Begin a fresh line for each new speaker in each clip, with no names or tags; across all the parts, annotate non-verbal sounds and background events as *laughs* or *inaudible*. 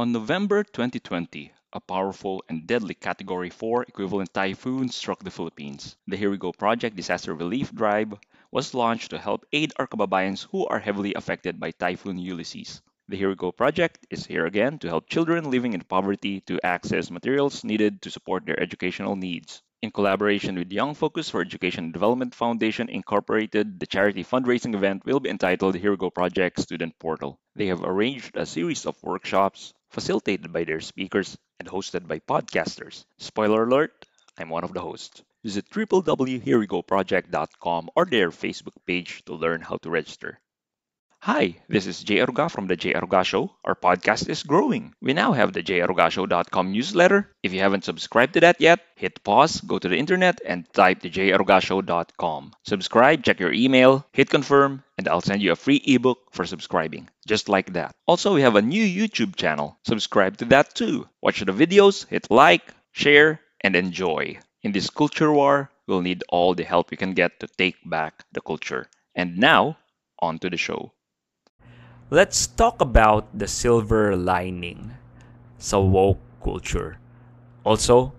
On November 2020, a powerful and deadly Category 4 equivalent typhoon struck the Philippines. The Here We Go Project Disaster Relief Drive was launched to help aid our kababayans who are heavily affected by Typhoon Ulysses. The Here We Go project is here again to help children living in poverty to access materials needed to support their educational needs. In collaboration with Young Focus for Education and Development Foundation Incorporated, the charity fundraising event will be entitled Here We Go Project Student Portal. They have arranged a series of workshops facilitated by their speakers and hosted by podcasters. Spoiler alert, I'm one of the hosts. Visit www.herewegoproject.com or their Facebook page to learn how to register. Hi, this is Jay Aruga from the Jay Aruga Show. Our podcast is growing. We now have the jayarugashow.com newsletter. If you haven't subscribed to that yet, hit pause, go to the internet, and type the jayarugashow.com. Subscribe, check your email, hit confirm, and I'll send you a free ebook for subscribing. Just like that. Also, we have a new YouTube channel. Subscribe to that too. Watch the videos, hit like, share, and enjoy. In this culture war, we'll need all the help we can get to take back the culture. And now, on to the show.
Let's talk about the silver lining sa woke culture. Also,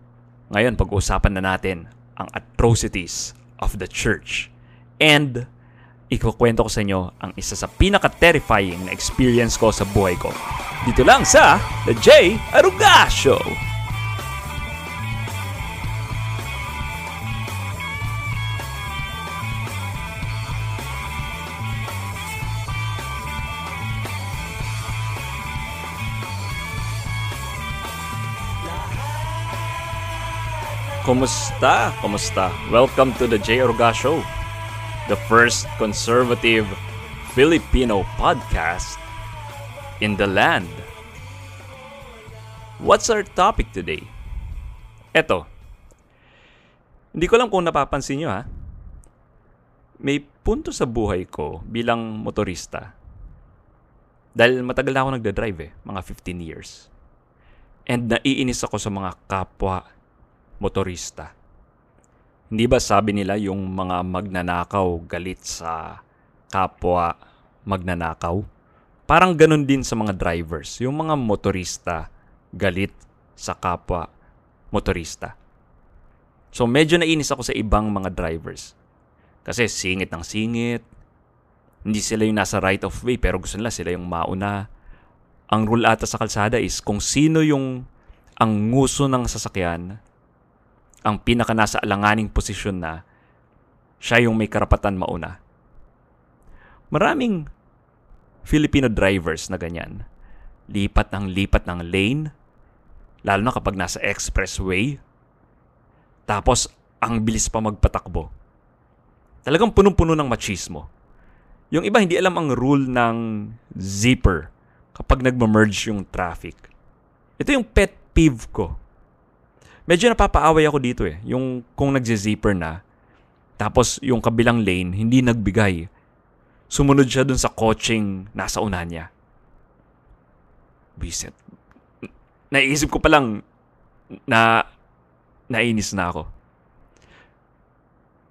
ngayon pag-uusapan na natin ang atrocities of the church. And ikukwento ko sa inyo ang isa sa pinaka-terrifying na experience ko sa buhay ko. Dito lang sa The J. Aruga Show! Kumusta? Kumusta? Welcome to the J. Orga Show, the first conservative Filipino podcast in the land. What's our topic today? Eto. Hindi ko lang kung napapansin nyo ha. May punto sa buhay ko bilang motorista. Dahil matagal na ako nagda-drive eh, mga 15 years. And naiinis ako sa mga kapwa motorista. Hindi ba sabi nila yung mga magnanakaw galit sa kapwa magnanakaw? Parang ganun din sa mga drivers. Yung mga motorista galit sa kapwa motorista. So medyo nainis ako sa ibang mga drivers. Kasi singit ng singit. Hindi sila yung nasa right of way pero gusto nila sila yung mauna. Ang rule ata sa kalsada is kung sino yung ang nguso ng sasakyan, ang pinaka nasa alanganing posisyon na siya yung may karapatan mauna. Maraming Filipino drivers na ganyan. Lipat ng lipat ng lane, lalo na kapag nasa expressway. Tapos, ang bilis pa magpatakbo. Talagang punong-puno ng machismo. Yung iba hindi alam ang rule ng zipper kapag nagma-merge yung traffic. Ito yung pet peeve ko medyo napapaaway ako dito eh. Yung kung nagze-zipper na, tapos yung kabilang lane, hindi nagbigay. Sumunod siya dun sa coaching nasa una niya. Bisit. Naiisip ko pa lang na nainis na ako.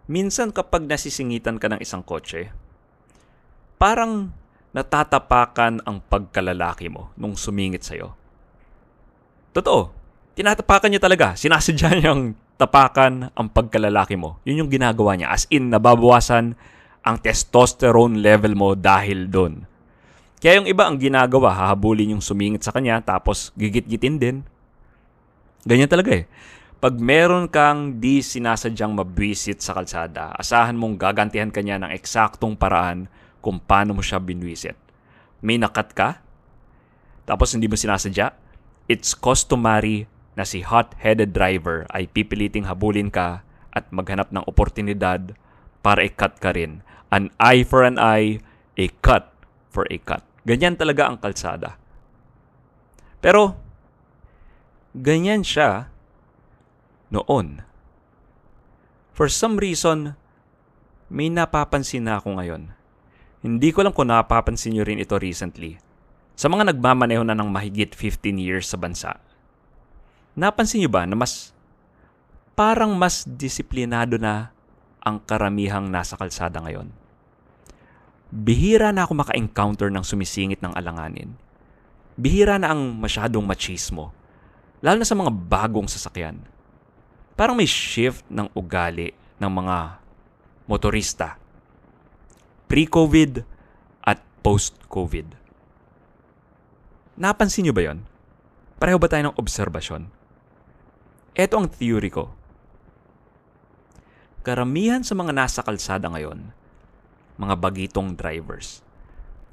Minsan kapag nasisingitan ka ng isang kotse, parang natatapakan ang pagkalalaki mo nung sumingit sa'yo. Totoo, tinatapakan niya talaga. Sinasadya *laughs* niyang tapakan ang pagkalalaki mo. Yun yung ginagawa niya. As in, nababawasan ang testosterone level mo dahil doon. Kaya yung iba ang ginagawa, hahabulin yung sumingit sa kanya, tapos gigit-gitin din. Ganyan talaga eh. Pag meron kang di sinasadyang mabwisit sa kalsada, asahan mong gagantihan kanya ng eksaktong paraan kung paano mo siya binwisit. May nakat ka, tapos hindi mo sinasadya, it's customary na si hot-headed driver ay pipiliting habulin ka at maghanap ng oportunidad para i-cut ka rin. An eye for an eye, a cut for a cut. Ganyan talaga ang kalsada. Pero, ganyan siya noon. For some reason, may napapansin na ako ngayon. Hindi ko lang kung napapansin nyo rin ito recently. Sa mga nagmamaneho na ng mahigit 15 years sa bansa, Napansin niyo ba na mas parang mas disiplinado na ang karamihang nasa kalsada ngayon? Bihira na ako maka-encounter ng sumisingit ng alanganin. bihira na ang masyadong machismo. Lalo na sa mga bagong sasakyan. Parang may shift ng ugali ng mga motorista. Pre-COVID at post-COVID. Napansin nyo ba yon? Pareho ba tayo ng obserbasyon? Ito ang theory ko. Karamihan sa mga nasa kalsada ngayon, mga bagitong drivers.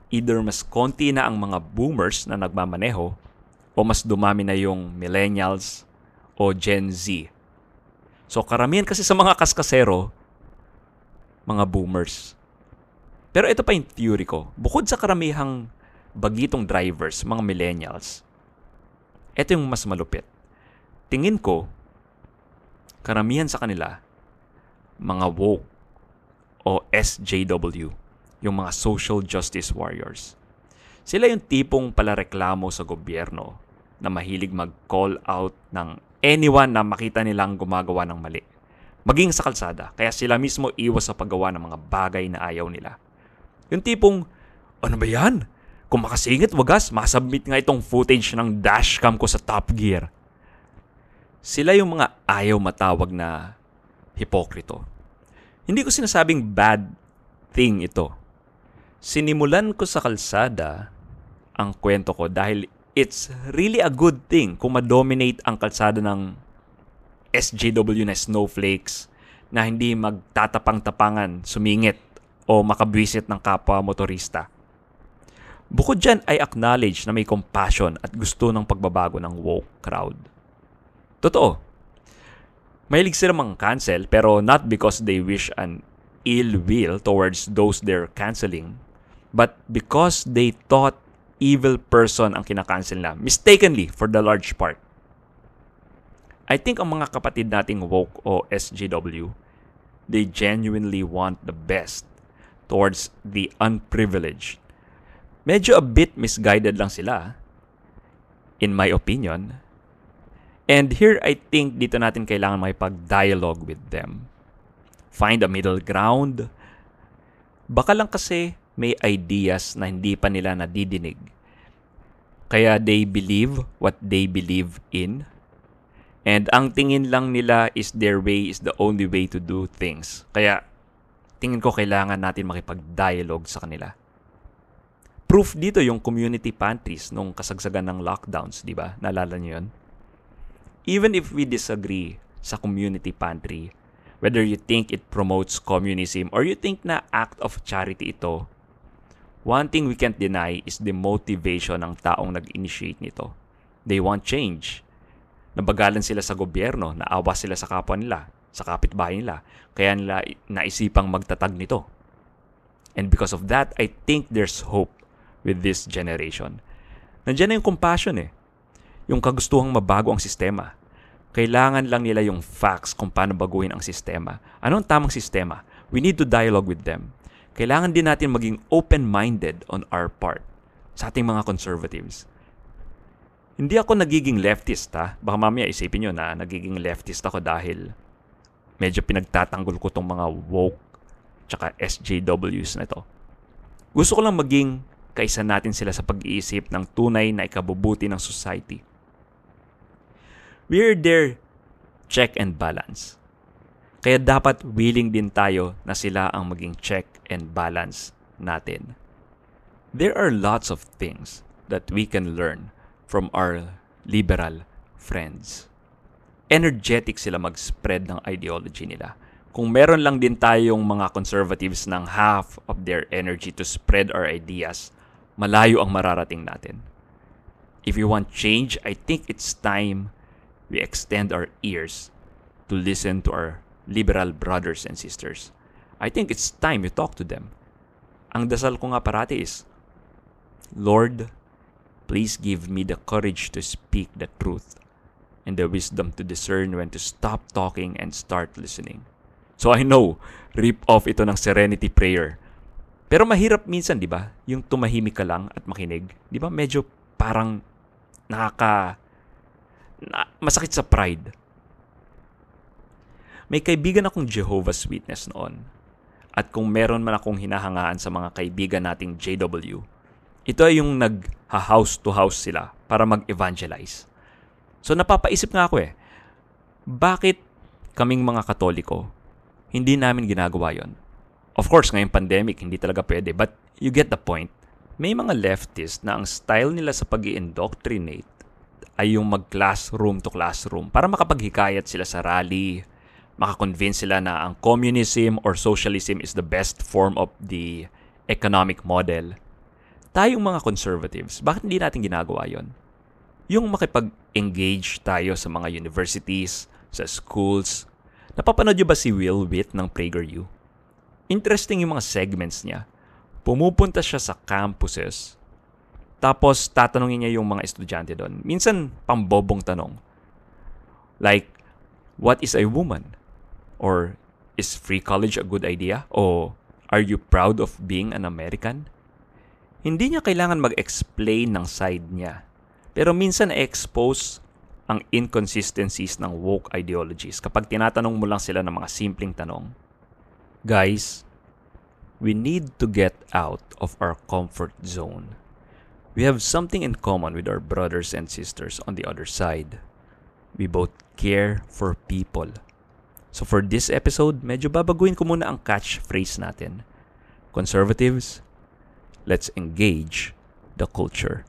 Either mas konti na ang mga boomers na nagmamaneho o mas dumami na yung millennials o Gen Z. So karamihan kasi sa mga kaskasero, mga boomers. Pero ito pa yung theory ko. Bukod sa karamihang bagitong drivers, mga millennials, ito yung mas malupit. Tingin ko, karamihan sa kanila, mga woke o SJW, yung mga social justice warriors. Sila yung tipong palareklamo sa gobyerno na mahilig mag-call out ng anyone na makita nilang gumagawa ng mali. Maging sa kalsada, kaya sila mismo iwas sa paggawa ng mga bagay na ayaw nila. Yung tipong, ano ba yan? Kung makasingit, wagas, masubmit nga itong footage ng dashcam ko sa Top Gear. Sila yung mga ayaw matawag na hipokrito. Hindi ko sinasabing bad thing ito. Sinimulan ko sa kalsada ang kwento ko dahil it's really a good thing kung ma-dominate ang kalsada ng SJW na snowflakes na hindi magtatapang-tapangan, sumingit o makabwisit ng kapwa motorista. Bukod dyan ay acknowledge na may compassion at gusto ng pagbabago ng woke crowd. Totoo. Mahilig sila mga cancel pero not because they wish an ill will towards those they're canceling, but because they thought evil person ang kinakancel na, mistakenly for the large part. I think ang mga kapatid nating woke o SJW, they genuinely want the best towards the unprivileged medyo a bit misguided lang sila, in my opinion. And here, I think dito natin kailangan makipag-dialogue with them. Find a middle ground. Baka lang kasi may ideas na hindi pa nila nadidinig. Kaya they believe what they believe in. And ang tingin lang nila is their way is the only way to do things. Kaya tingin ko kailangan natin makipag-dialogue sa kanila. Proof dito yung community pantries nung kasagsagan ng lockdowns, di ba? Naalala niyo yun? Even if we disagree sa community pantry, whether you think it promotes communism or you think na act of charity ito, one thing we can't deny is the motivation ng taong nag-initiate nito. They want change. Nabagalan sila sa gobyerno, naawa sila sa kapwa nila, sa kapitbahay nila, kaya nila naisipang magtatag nito. And because of that, I think there's hope with this generation. Nandiyan na yung compassion eh. Yung kagustuhang mabago ang sistema. Kailangan lang nila yung facts kung paano baguhin ang sistema. Ano ang tamang sistema? We need to dialogue with them. Kailangan din natin maging open-minded on our part sa ating mga conservatives. Hindi ako nagiging leftist ha. Baka mamaya isipin nyo na nagiging leftist ako dahil medyo pinagtatanggol ko tong mga woke tsaka SJWs na to. Gusto ko lang maging kaisa natin sila sa pag-iisip ng tunay na ikabubuti ng society. We're there check and balance. Kaya dapat willing din tayo na sila ang maging check and balance natin. There are lots of things that we can learn from our liberal friends. Energetic sila mag-spread ng ideology nila. Kung meron lang din tayong mga conservatives ng half of their energy to spread our ideas, malayo ang mararating natin. If you want change, I think it's time we extend our ears to listen to our liberal brothers and sisters. I think it's time you talk to them. Ang dasal ko nga parati is, Lord, please give me the courage to speak the truth and the wisdom to discern when to stop talking and start listening. So I know, rip off ito ng serenity prayer pero mahirap minsan, 'di ba? Yung tumahimik ka lang at makinig, 'di ba? Medyo parang nakaka na, masakit sa pride. May kaibigan akong Jehovah's Witness noon. At kung meron man akong hinahangaan sa mga kaibigan nating JW, Ito ay yung nag-house to house sila para mag-evangelize. So napapaisip nga ako eh, bakit kaming mga katoliko, hindi namin ginagawa yon? Of course, ngayong pandemic, hindi talaga pwede. But you get the point. May mga leftist na ang style nila sa pag indoctrinate ay yung mag-classroom to classroom para makapaghikayat sila sa rally, makakonvince sila na ang communism or socialism is the best form of the economic model. Tayong mga conservatives, bakit hindi natin ginagawa yon? Yung makipag-engage tayo sa mga universities, sa schools. Napapanood nyo ba si Will Witt ng PragerU? Interesting yung mga segments niya. Pumupunta siya sa campuses, tapos tatanungin niya yung mga estudyante doon. Minsan, pambobong tanong. Like, what is a woman? Or, is free college a good idea? O, are you proud of being an American? Hindi niya kailangan mag-explain ng side niya pero minsan expose ang inconsistencies ng woke ideologies kapag tinatanong mo lang sila ng mga simpleng tanong. Guys, we need to get out of our comfort zone. We have something in common with our brothers and sisters on the other side. We both care for people. So for this episode, medyo babaguhin ko muna ang catchphrase natin. Conservatives, let's engage the culture.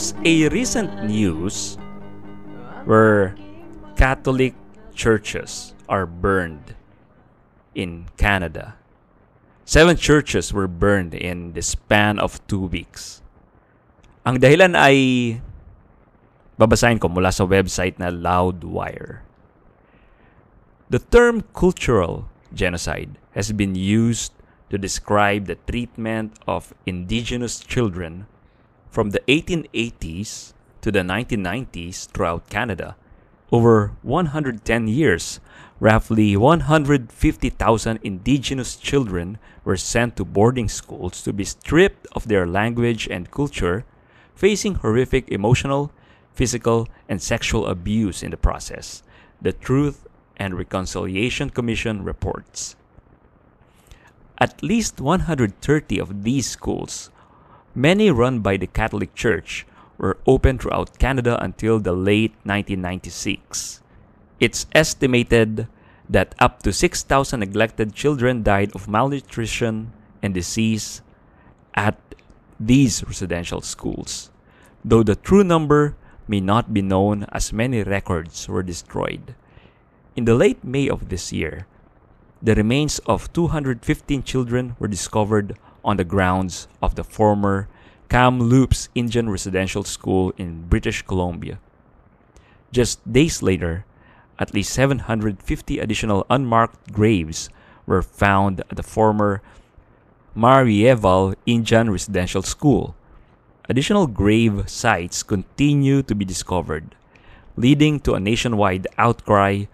A recent news where Catholic churches are burned in Canada. Seven churches were burned in the span of two weeks. Ang dahilan ay babasahin ko mula sa website na Loudwire. The term cultural genocide has been used to describe the treatment of indigenous children from the 1880s to the 1990s throughout Canada. Over 110 years, roughly 150,000 indigenous children were sent to boarding schools to be stripped of their language and culture, facing horrific emotional, physical, and sexual abuse in the process. The Truth and Reconciliation Commission reports. At least 130 of these schools Many run by the Catholic Church were open throughout Canada until the late 1996. It's estimated that up to 6,000 neglected children died of malnutrition and disease at these residential schools, though the true number may not be known as many records were destroyed. In the late May of this year, the remains of 215 children were discovered on the grounds of the former Kamloops Indian Residential School in British Columbia. Just days later, at least 750 additional unmarked graves were found at the former Marieval Indian Residential School. Additional grave sites continue to be discovered, leading to a nationwide outcry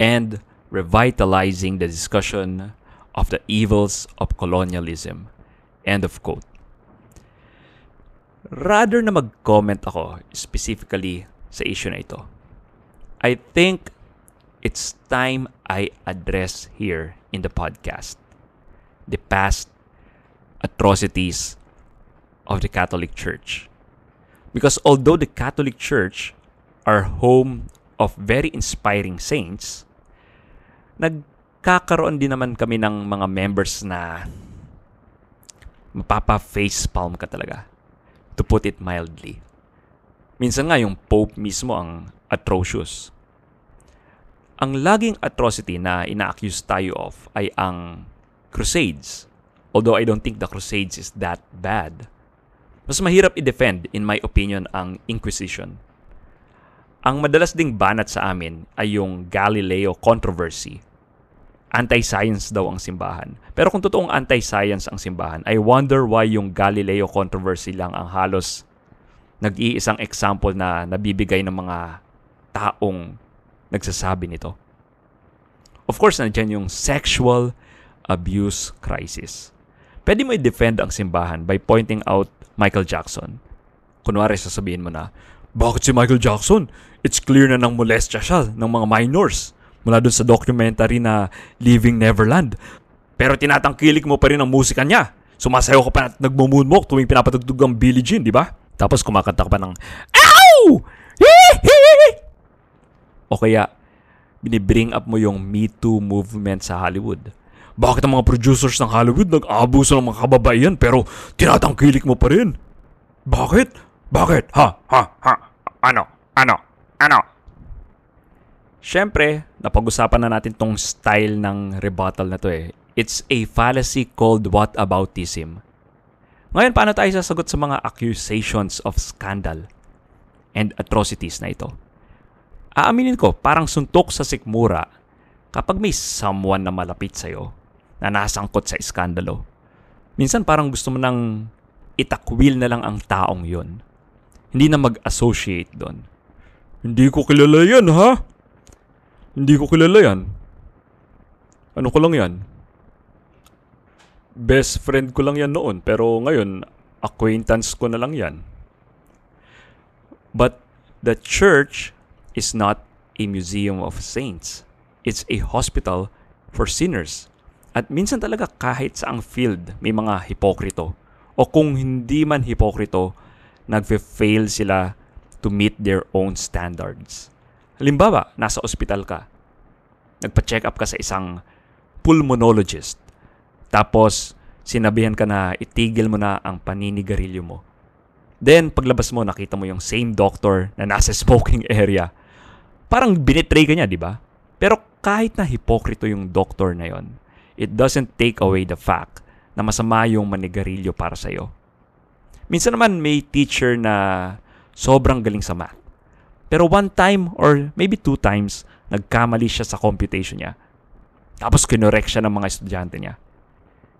and revitalizing the discussion of the evils of colonialism. End of quote. Rather na mag-comment ako specifically sa issue na ito, I think it's time I address here in the podcast the past atrocities of the Catholic Church. Because although the Catholic Church are home of very inspiring saints, nag nagkakaroon din naman kami ng mga members na mapapa-face palm ka talaga. To put it mildly. Minsan nga yung Pope mismo ang atrocious. Ang laging atrocity na ina-accuse tayo of ay ang Crusades. Although I don't think the Crusades is that bad. Mas mahirap i-defend, in my opinion, ang Inquisition. Ang madalas ding banat sa amin ay yung Galileo controversy anti-science daw ang simbahan. Pero kung totoong anti-science ang simbahan, I wonder why yung Galileo controversy lang ang halos nag-iisang example na nabibigay ng mga taong nagsasabi nito. Of course, nandiyan yung sexual abuse crisis. Pwede mo i-defend ang simbahan by pointing out Michael Jackson. Kunwari, sasabihin mo na, bakit si Michael Jackson? It's clear na nang molestya siya ng mga minors mula dun sa documentary na Living Neverland. Pero tinatangkilik mo pa rin ang musika niya. Sumasayaw ka pa at nagmo-moonwalk tuwing pinapatugtog ang Billie Jean, di ba? Tapos kumakanta ka pa ng, Ow! *laughs* o kaya, binibring up mo yung Me Too movement sa Hollywood. Bakit ang mga producers ng Hollywood nag-abuso ng mga kababaihan pero tinatangkilik mo pa rin? Bakit? Bakit? Ha? Ha? Ha? Ano? Ano? Ano? Siyempre, napag-usapan na natin tong style ng rebuttal na to eh. It's a fallacy called whataboutism. Ngayon, paano tayo sasagot sa mga accusations of scandal and atrocities na ito? Aaminin ko, parang suntok sa sikmura kapag may someone na malapit sa'yo na nasangkot sa iskandalo. Minsan parang gusto mo nang itakwil na lang ang taong yon. Hindi na mag-associate doon. Hindi ko kilala yan, ha? Hindi ko kilala yan. Ano ko lang yan? Best friend ko lang yan noon, pero ngayon, acquaintance ko na lang yan. But the church is not a museum of saints. It's a hospital for sinners. At minsan talaga kahit sa ang field may mga hipokrito. O kung hindi man hipokrito, nagfe-fail sila to meet their own standards. Halimbawa, nasa ospital ka. Nagpa-check up ka sa isang pulmonologist tapos, sinabihan ka na itigil mo na ang paninigarilyo mo. Then, paglabas mo, nakita mo yung same doctor na nasa smoking area. Parang binitray ka niya, di ba? Pero kahit na hipokrito yung doctor na yon, it doesn't take away the fact na masama yung manigarilyo para sa'yo. Minsan naman may teacher na sobrang galing sa math. Pero one time or maybe two times, nagkamali siya sa computation niya. Tapos kinorek siya ng mga estudyante niya.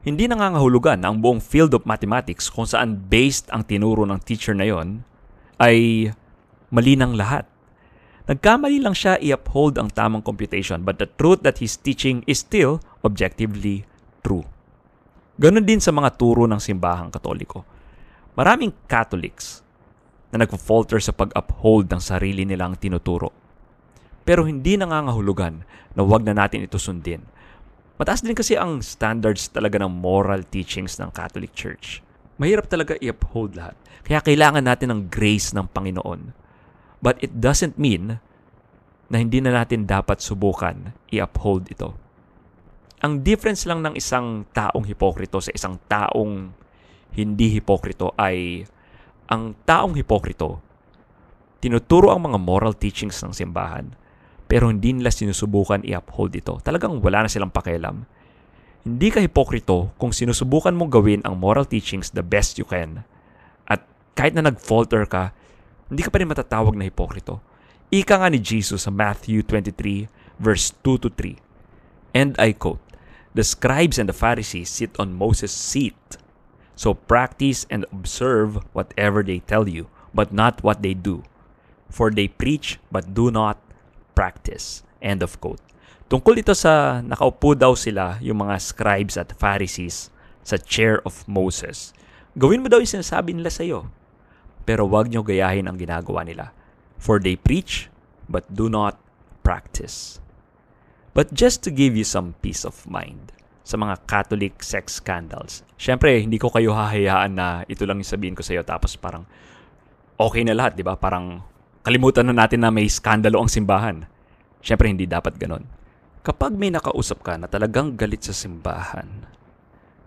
Hindi nangangahulugan na ang buong field of mathematics kung saan based ang tinuro ng teacher na yon ay mali ng lahat. Nagkamali lang siya i-uphold ang tamang computation but the truth that he's teaching is still objectively true. Ganon din sa mga turo ng simbahang katoliko. Maraming Catholics na nagpo-falter sa pag-uphold ng sarili nilang tinuturo. Pero hindi nangangahulugan na huwag na natin ito sundin Mataas din kasi ang standards talaga ng moral teachings ng Catholic Church. Mahirap talaga i-uphold lahat. Kaya kailangan natin ng grace ng Panginoon. But it doesn't mean na hindi na natin dapat subukan i-uphold ito. Ang difference lang ng isang taong hipokrito sa isang taong hindi hipokrito ay ang taong hipokrito tinuturo ang mga moral teachings ng simbahan pero hindi nila sinusubukan i-uphold ito. Talagang wala na silang pakialam. Hindi ka hipokrito kung sinusubukan mong gawin ang moral teachings the best you can. At kahit na nag-falter ka, hindi ka pa rin matatawag na hipokrito. Ika nga ni Jesus sa Matthew 23 verse 2 to 3. And I quote, The scribes and the Pharisees sit on Moses' seat. So practice and observe whatever they tell you, but not what they do. For they preach, but do not practice. End of quote. Tungkol ito sa nakaupo daw sila yung mga scribes at Pharisees sa chair of Moses. Gawin mo daw yung sinasabi nila sa iyo. Pero wag nyo gayahin ang ginagawa nila. For they preach, but do not practice. But just to give you some peace of mind sa mga Catholic sex scandals. Siyempre, hindi ko kayo hahayaan na ito lang yung sabihin ko sa iyo tapos parang okay na lahat, di ba? Parang kalimutan na natin na may skandalo ang simbahan. Siyempre, hindi dapat ganon. Kapag may nakausap ka na talagang galit sa simbahan,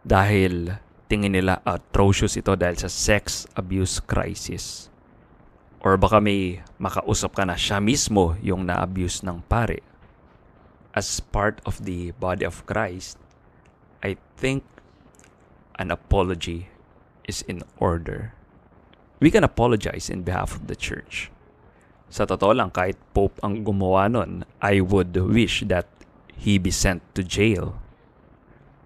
dahil tingin nila atrocious ito dahil sa sex abuse crisis, or baka may makausap ka na siya mismo yung na-abuse ng pare, as part of the body of Christ, I think an apology is in order. We can apologize in behalf of the church. Sa totoo lang, kahit Pope ang gumawa nun, I would wish that he be sent to jail.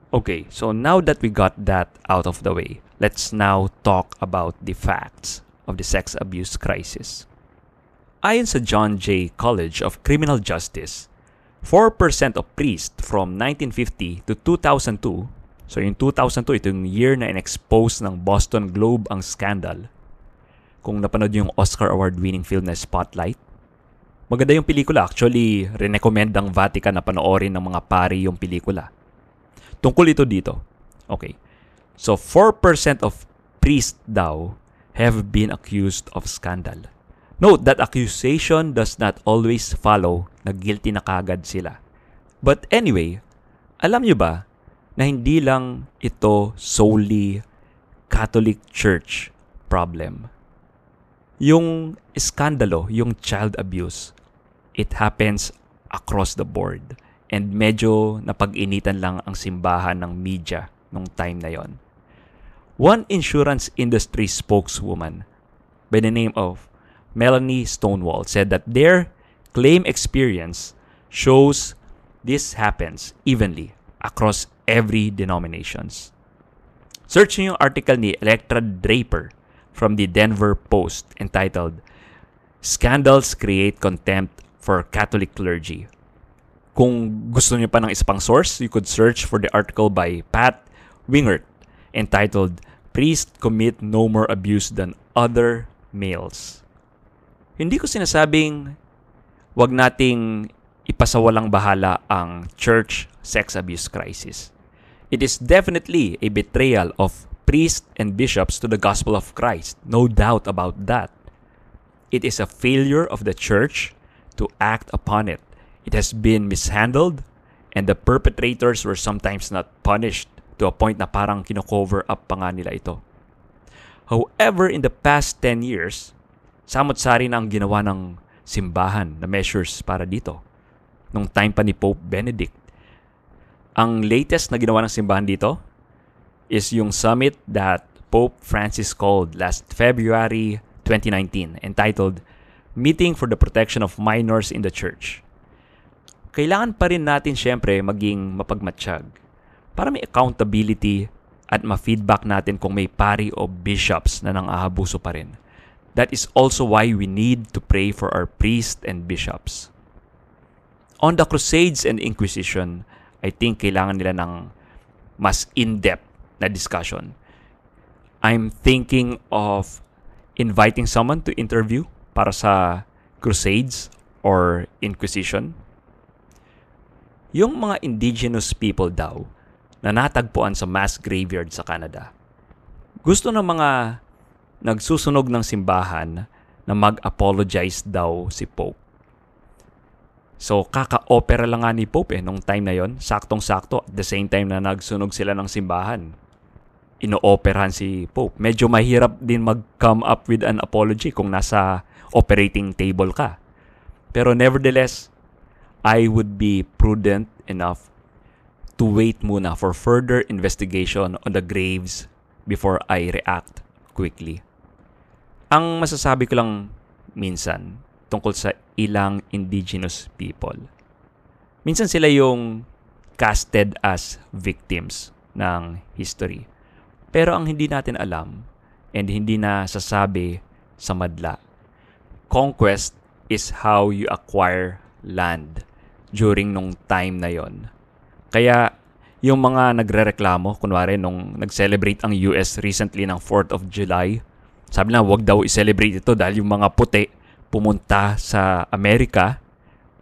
Okay, so now that we got that out of the way, let's now talk about the facts of the sex abuse crisis. Ayon sa John Jay College of Criminal Justice, 4% of priests from 1950 to 2002, so yung 2002, ito yung year na in-expose ng Boston Globe ang scandal. Kung napanood yung Oscar Award-winning film na Spotlight, maganda yung pelikula. Actually, recommend ng Vatican na panoorin ng mga pari yung pelikula. Tungkol ito dito. Okay. So, 4% of priests daw have been accused of scandal. Note that accusation does not always follow na guilty na kagad sila. But anyway, alam nyo ba na hindi lang ito solely Catholic Church problem. Yung skandalo, yung child abuse, it happens across the board. And medyo napag-initan lang ang simbahan ng media nung time na yon. One insurance industry spokeswoman by the name of Melanie Stonewall said that their claim experience shows this happens evenly across every denominations. Searching yung article ni Electra Draper from the Denver Post entitled Scandals Create Contempt for Catholic Clergy. Kung gusto niyo pa ng isang source, you could search for the article by Pat Wingert entitled Priest Commit No More Abuse Than Other Males. Hindi ko sinasabing wag nating ipasawalang bahala ang church sex abuse crisis. It is definitely a betrayal of priests and bishops to the gospel of Christ. No doubt about that. It is a failure of the church to act upon it. It has been mishandled and the perpetrators were sometimes not punished to a point na parang kino-cover up pa nga nila ito. However, in the past 10 years, samot-sari na ang ginawa ng simbahan na measures para dito. Nung time pa ni Pope Benedict. Ang latest na ginawa ng simbahan dito is yung summit that Pope Francis called last February 2019 entitled Meeting for the Protection of Minors in the Church. Kailangan pa rin natin syempre maging mapagmatsyag para may accountability at ma-feedback natin kung may pari o bishops na nang-ahabuso pa rin. That is also why we need to pray for our priests and bishops. On the Crusades and Inquisition, I think kailangan nila ng mas in-depth na discussion. I'm thinking of inviting someone to interview para sa Crusades or Inquisition. Yung mga indigenous people daw na natagpuan sa mass graveyard sa Canada. Gusto ng mga nagsusunog ng simbahan na mag-apologize daw si Pope. So, kaka-opera lang nga ni Pope eh, nung time na yon Saktong-sakto, at the same time na nagsunog sila ng simbahan. Ino-operahan si Pope. Medyo mahirap din mag-come up with an apology kung nasa operating table ka. Pero nevertheless, I would be prudent enough to wait muna for further investigation on the graves before I react quickly. Ang masasabi ko lang minsan, tungkol sa ilang indigenous people. Minsan sila yung casted as victims ng history. Pero ang hindi natin alam and hindi na sasabi sa madla, conquest is how you acquire land during nung time na yon. Kaya yung mga nagrereklamo, kunwari nung nag-celebrate ang US recently ng 4th of July, sabi na wag daw i-celebrate ito dahil yung mga puti pumunta sa Amerika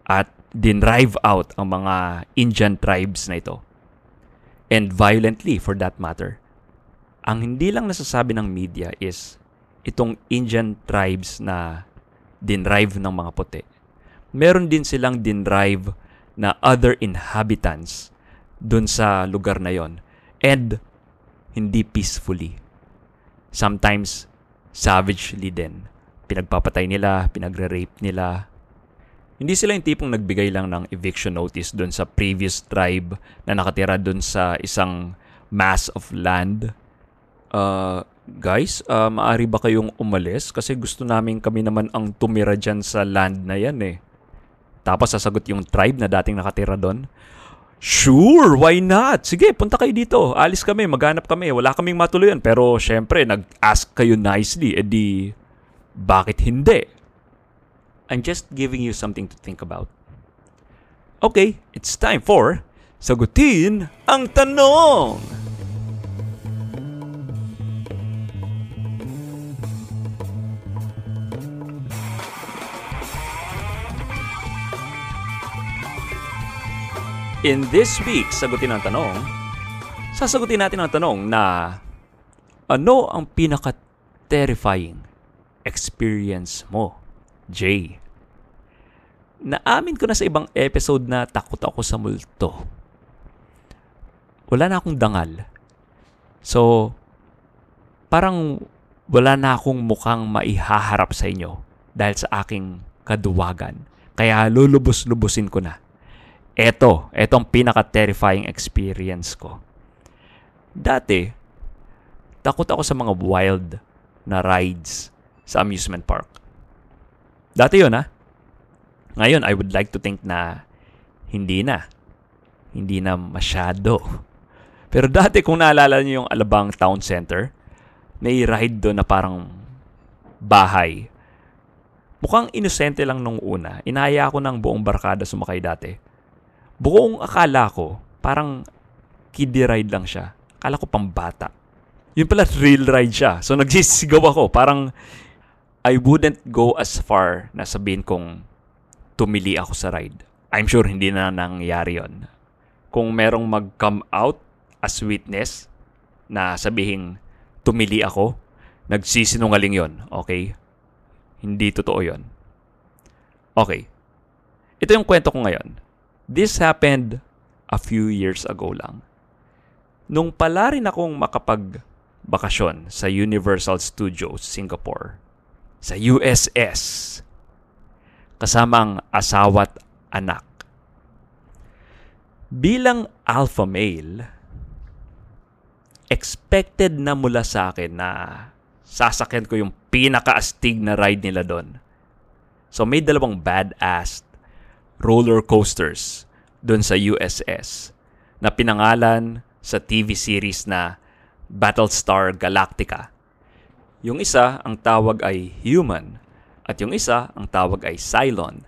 at dinrive out ang mga Indian tribes na ito. And violently for that matter. Ang hindi lang nasasabi ng media is itong Indian tribes na dinrive ng mga puti. Meron din silang dinrive na other inhabitants dun sa lugar na yon and hindi peacefully. Sometimes savagely din pinagpapatay nila, pinagre-rape nila. Hindi sila yung tipong nagbigay lang ng eviction notice doon sa previous tribe na nakatira doon sa isang mass of land. Uh, guys, uh, maari ba kayong umalis? Kasi gusto namin kami naman ang tumira dyan sa land na yan eh. Tapos sasagot yung tribe na dating nakatira doon. Sure, why not? Sige, punta kayo dito. Alis kami, maghanap kami. Wala kaming matuluyan. Pero syempre, nag-ask kayo nicely. Eh di, Bakit hindi? I'm just giving you something to think about. Okay, it's time for Sagutin ang Tanong! In this week, Sagutin ang Tanong, sasagutin natin ang tanong na ano ang pinaka-terrifying experience mo, Jay? Naamin ko na sa ibang episode na takot ako sa multo. Wala na akong dangal. So, parang wala na akong mukhang maihaharap sa inyo dahil sa aking kaduwagan. Kaya lulubos-lubusin ko na. Eto, eto ang pinaka-terrifying experience ko. Dati, takot ako sa mga wild na rides sa amusement park. Dati yun ha. Ngayon, I would like to think na hindi na. Hindi na masyado. Pero dati kung naalala niyo yung Alabang Town Center, may ride doon na parang bahay. Mukhang inosente lang nung una. Inaya ako ng buong barkada sumakay dati buong akala ko, parang kiddie ride lang siya. Akala ko pang bata. Yun pala, real ride siya. So, nagsisigaw ako. Parang, I wouldn't go as far na sabihin kong tumili ako sa ride. I'm sure hindi na nangyari yon. Kung merong mag-come out as witness na sabihin tumili ako, nagsisinungaling yon. Okay? Hindi totoo yon. Okay. Ito yung kwento ko ngayon This happened a few years ago lang. Nung pala rin akong makapag-bakasyon sa Universal Studios, Singapore, sa USS, kasama ang asawa't anak. Bilang alpha male, expected na mula sa akin na sasakyan ko yung pinaka-astig na ride nila doon. So may dalawang badass roller coasters doon sa USS na pinangalan sa TV series na Battlestar Galactica. Yung isa, ang tawag ay Human at yung isa, ang tawag ay Cylon.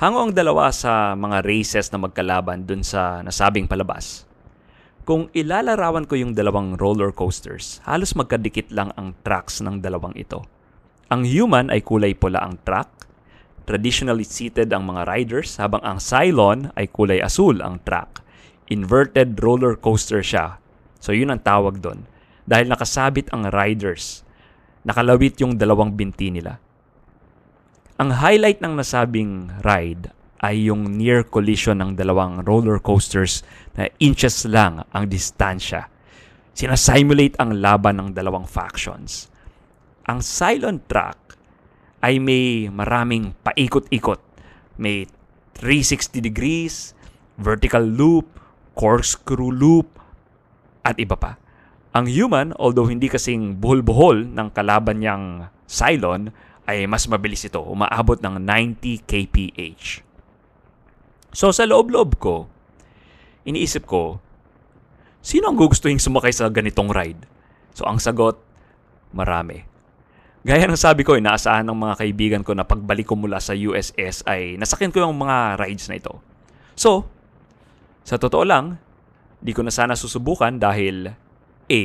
Hango ang dalawa sa mga races na magkalaban dun sa nasabing palabas. Kung ilalarawan ko yung dalawang roller coasters, halos magkadikit lang ang tracks ng dalawang ito. Ang human ay kulay pula ang track Traditionally seated ang mga riders habang ang Cylon ay kulay asul ang track. Inverted roller coaster siya. So yun ang tawag doon. Dahil nakasabit ang riders. Nakalawit yung dalawang binti nila. Ang highlight ng nasabing ride ay yung near collision ng dalawang roller coasters na inches lang ang distansya. Sinasimulate ang laban ng dalawang factions. Ang Cylon track ay may maraming paikot-ikot. May 360 degrees, vertical loop, corkscrew loop, at iba pa. Ang human, although hindi kasing buhol-buhol ng kalaban niyang Cylon, ay mas mabilis ito, umaabot ng 90 kph. So sa loob-loob ko, iniisip ko, sino ang gugustuhin sumakay sa ganitong ride? So ang sagot, marami. Gaya ng sabi ko, inaasahan ng mga kaibigan ko na pagbalik ko mula sa USS ay nasakyan ko yung mga rides na ito. So, sa totoo lang, di ko na sana susubukan dahil A,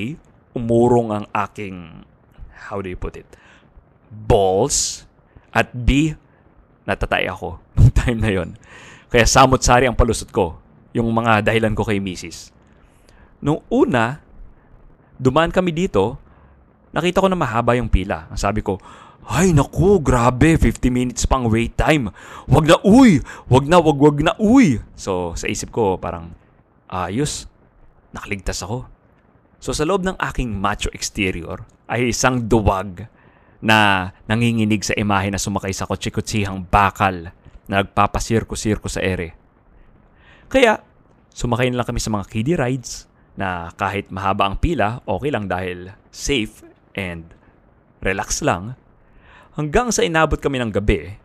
umurong ang aking, how do you put it, balls, at B, natatay ako *laughs* nung time na yon. Kaya samot-sari ang palusot ko, yung mga dahilan ko kay Mrs. Nung una, dumaan kami dito nakita ko na mahaba yung pila. Sabi ko, ay naku, grabe, 50 minutes pang wait time. Wag na, uy! Wag na, wag, wag na, uy! So, sa isip ko, parang, ayos, nakaligtas ako. So, sa loob ng aking macho exterior, ay isang duwag na nanginginig sa imahe na sumakay sa kotse-kotsihang bakal na nagpapasirko-sirko sa ere. Kaya, sumakay na lang kami sa mga kiddie rides na kahit mahaba ang pila, okay lang dahil safe and relax lang hanggang sa inabot kami ng gabi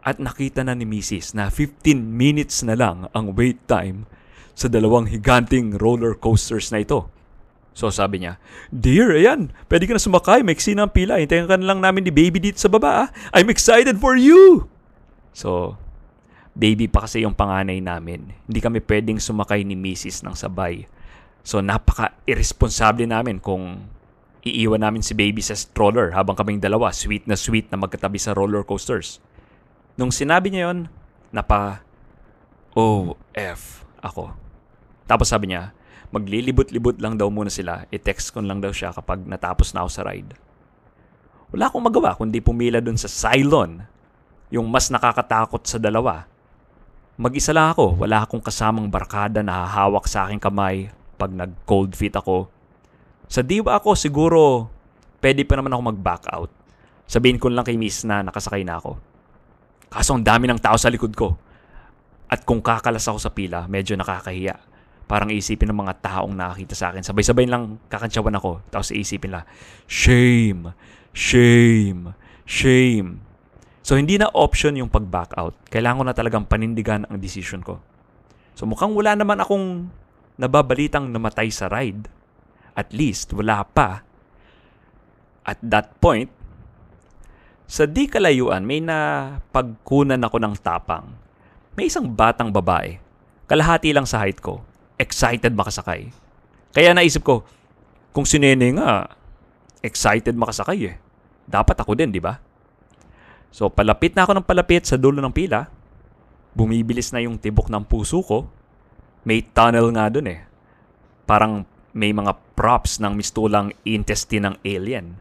at nakita na ni Mrs. na 15 minutes na lang ang wait time sa dalawang higanting roller coasters na ito. So sabi niya, Dear, ayan, pwede ka na sumakay, may na ang pila. Hintayin ka na lang namin ni baby dito sa baba. ah. I'm excited for you! So, baby pa kasi yung panganay namin. Hindi kami pwedeng sumakay ni Mrs. ng sabay. So, napaka-irresponsable namin kung iiwan namin si baby sa stroller habang kaming dalawa, sweet na sweet na magkatabi sa roller coasters. Nung sinabi niya yon, napa OF ako. Tapos sabi niya, maglilibot-libot lang daw muna sila. I-text ko lang daw siya kapag natapos na ako sa ride. Wala akong magawa kundi pumila dun sa Cylon. Yung mas nakakatakot sa dalawa. Mag-isa lang ako. Wala akong kasamang barkada na hahawak sa aking kamay pag nag-cold feet ako. Sa diwa ako, siguro pwede pa naman ako mag-back out. Sabihin ko lang kay Miss na nakasakay na ako. Kaso ang dami ng tao sa likod ko. At kung kakalas ako sa pila, medyo nakakahiya parang isipin ng mga taong nakakita sa akin. Sabay-sabay lang kakantsawan ako. Tapos isipin lang, shame, shame, shame. So, hindi na option yung pag-back out. Kailangan ko na talagang panindigan ang decision ko. So, mukhang wala naman akong nababalitang namatay sa ride. At least, wala pa. At that point, sa di kalayuan, may na pagkunan ako ng tapang. May isang batang babae. Kalahati lang sa height ko excited makasakay. Kaya naisip ko, kung si Nene nga, excited makasakay eh. Dapat ako din, di ba? So, palapit na ako ng palapit sa dulo ng pila. Bumibilis na yung tibok ng puso ko. May tunnel nga dun eh. Parang may mga props ng mistulang intestine ng alien.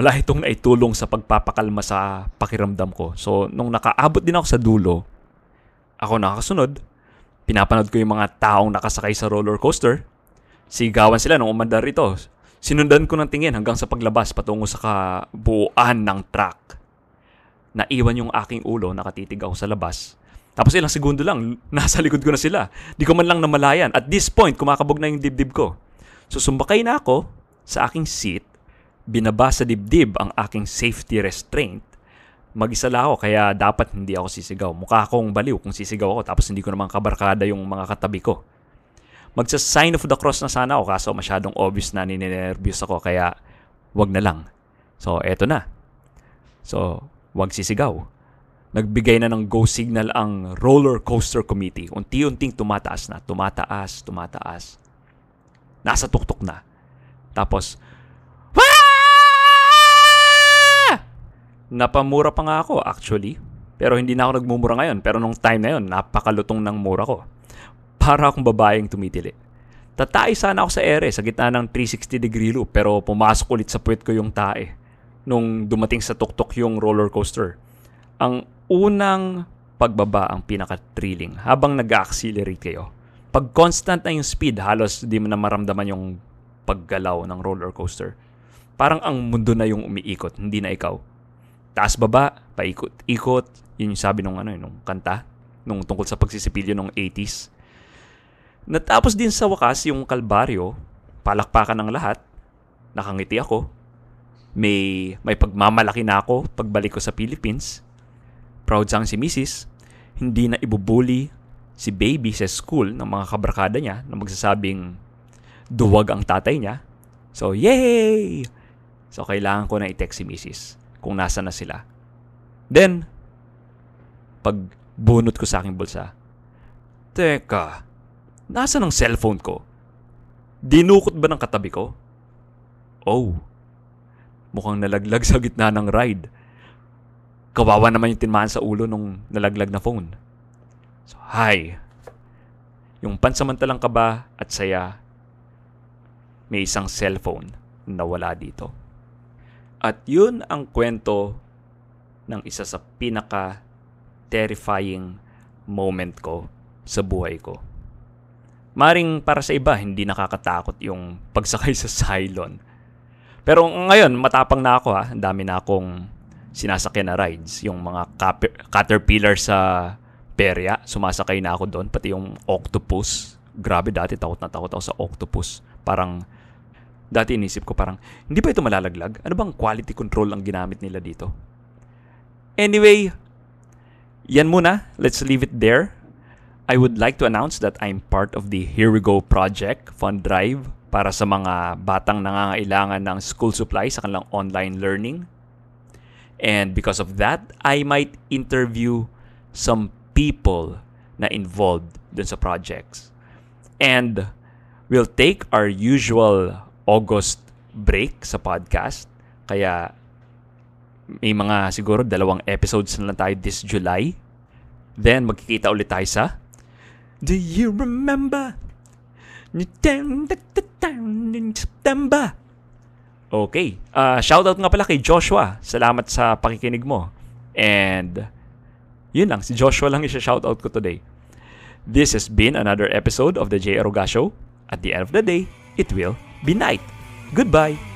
Wala itong naitulong sa pagpapakalma sa pakiramdam ko. So, nung nakaabot din ako sa dulo, ako nakakasunod, Pinapanood ko yung mga taong nakasakay sa roller coaster. Sigawan sila nung umandar ito. Sinundan ko ng tingin hanggang sa paglabas patungo sa kabuuan ng track. Naiwan yung aking ulo, nakatitig ako sa labas. Tapos ilang segundo lang, nasa likod ko na sila. Di ko man lang namalayan. At this point, kumakabog na yung dibdib ko. So sumbakay na ako sa aking seat, binaba sa dibdib ang aking safety restraint, mag-isa lang ako kaya dapat hindi ako sisigaw. Mukha akong baliw kung sisigaw ako tapos hindi ko naman kabarkada yung mga katabi ko. Magsa-sign of the cross na sana ako kaso masyadong obvious na ninenervyos ako kaya wag na lang. So, eto na. So, wag sisigaw. Nagbigay na ng go signal ang roller coaster committee. Unti-unting tumataas na. Tumataas, tumataas. Nasa tuktok na. Tapos, Napamura pa nga ako actually. Pero hindi na ako nagmumura ngayon. Pero nung time na yon, napakalutong ng mura ko. Para akong babaeng tumitili. Tatay sana ako sa ere sa gitna ng 360 degree loop pero pumasok ulit sa puwet ko yung tae nung dumating sa tuktok yung roller coaster. Ang unang pagbaba ang pinaka-thrilling habang nag-accelerate kayo. Pag constant na yung speed, halos di mo na maramdaman yung paggalaw ng roller coaster. Parang ang mundo na yung umiikot, hindi na ikaw taas baba, paikot-ikot. Yun yung sabi nung ano, nung kanta, nung tungkol sa pagsisipilyo ng 80s. Natapos din sa wakas yung kalbaryo, palakpakan ng lahat, nakangiti ako. May may pagmamalaki na ako pagbalik ko sa Philippines. Proud sang si Mrs. Hindi na ibubuli si baby sa school ng mga kabrakada niya na magsasabing duwag ang tatay niya. So, yay! So, kailangan ko na i-text si Mrs kung nasa na sila. Then, pag bunot ko sa aking bulsa, Teka, nasa ng cellphone ko? Dinukot ba ng katabi ko? Oh, mukhang nalaglag *laughs* sa gitna ng ride. Kawawa naman yung tinmaan sa ulo nung nalaglag na phone. So, hi. Yung pansamantalang kaba at saya, may isang cellphone na wala dito. At yun ang kwento ng isa sa pinaka terrifying moment ko sa buhay ko. Maring para sa iba, hindi nakakatakot yung pagsakay sa Cylon. Pero ngayon, matapang na ako ha. Ang dami na akong sinasakyan na rides. Yung mga caterpillar sa perya, sumasakay na ako doon. Pati yung octopus. Grabe dati, takot na takot ako sa octopus. Parang Dati inisip ko parang, hindi ba ito malalaglag? Ano bang quality control ang ginamit nila dito? Anyway, yan muna. Let's leave it there. I would like to announce that I'm part of the Here We Go project fund drive para sa mga batang nangangailangan ng school supplies sa kanilang online learning. And because of that, I might interview some people na involved dun sa projects. And we'll take our usual August break sa podcast. Kaya may mga siguro dalawang episodes na lang tayo this July. Then magkikita ulit tayo sa Do you remember? September. Okay. Uh, shoutout nga pala kay Joshua. Salamat sa pakikinig mo. And yun lang. Si Joshua lang yung shoutout ko today. This has been another episode of the J. Eroga Show. At the end of the day, it will be night. Goodbye.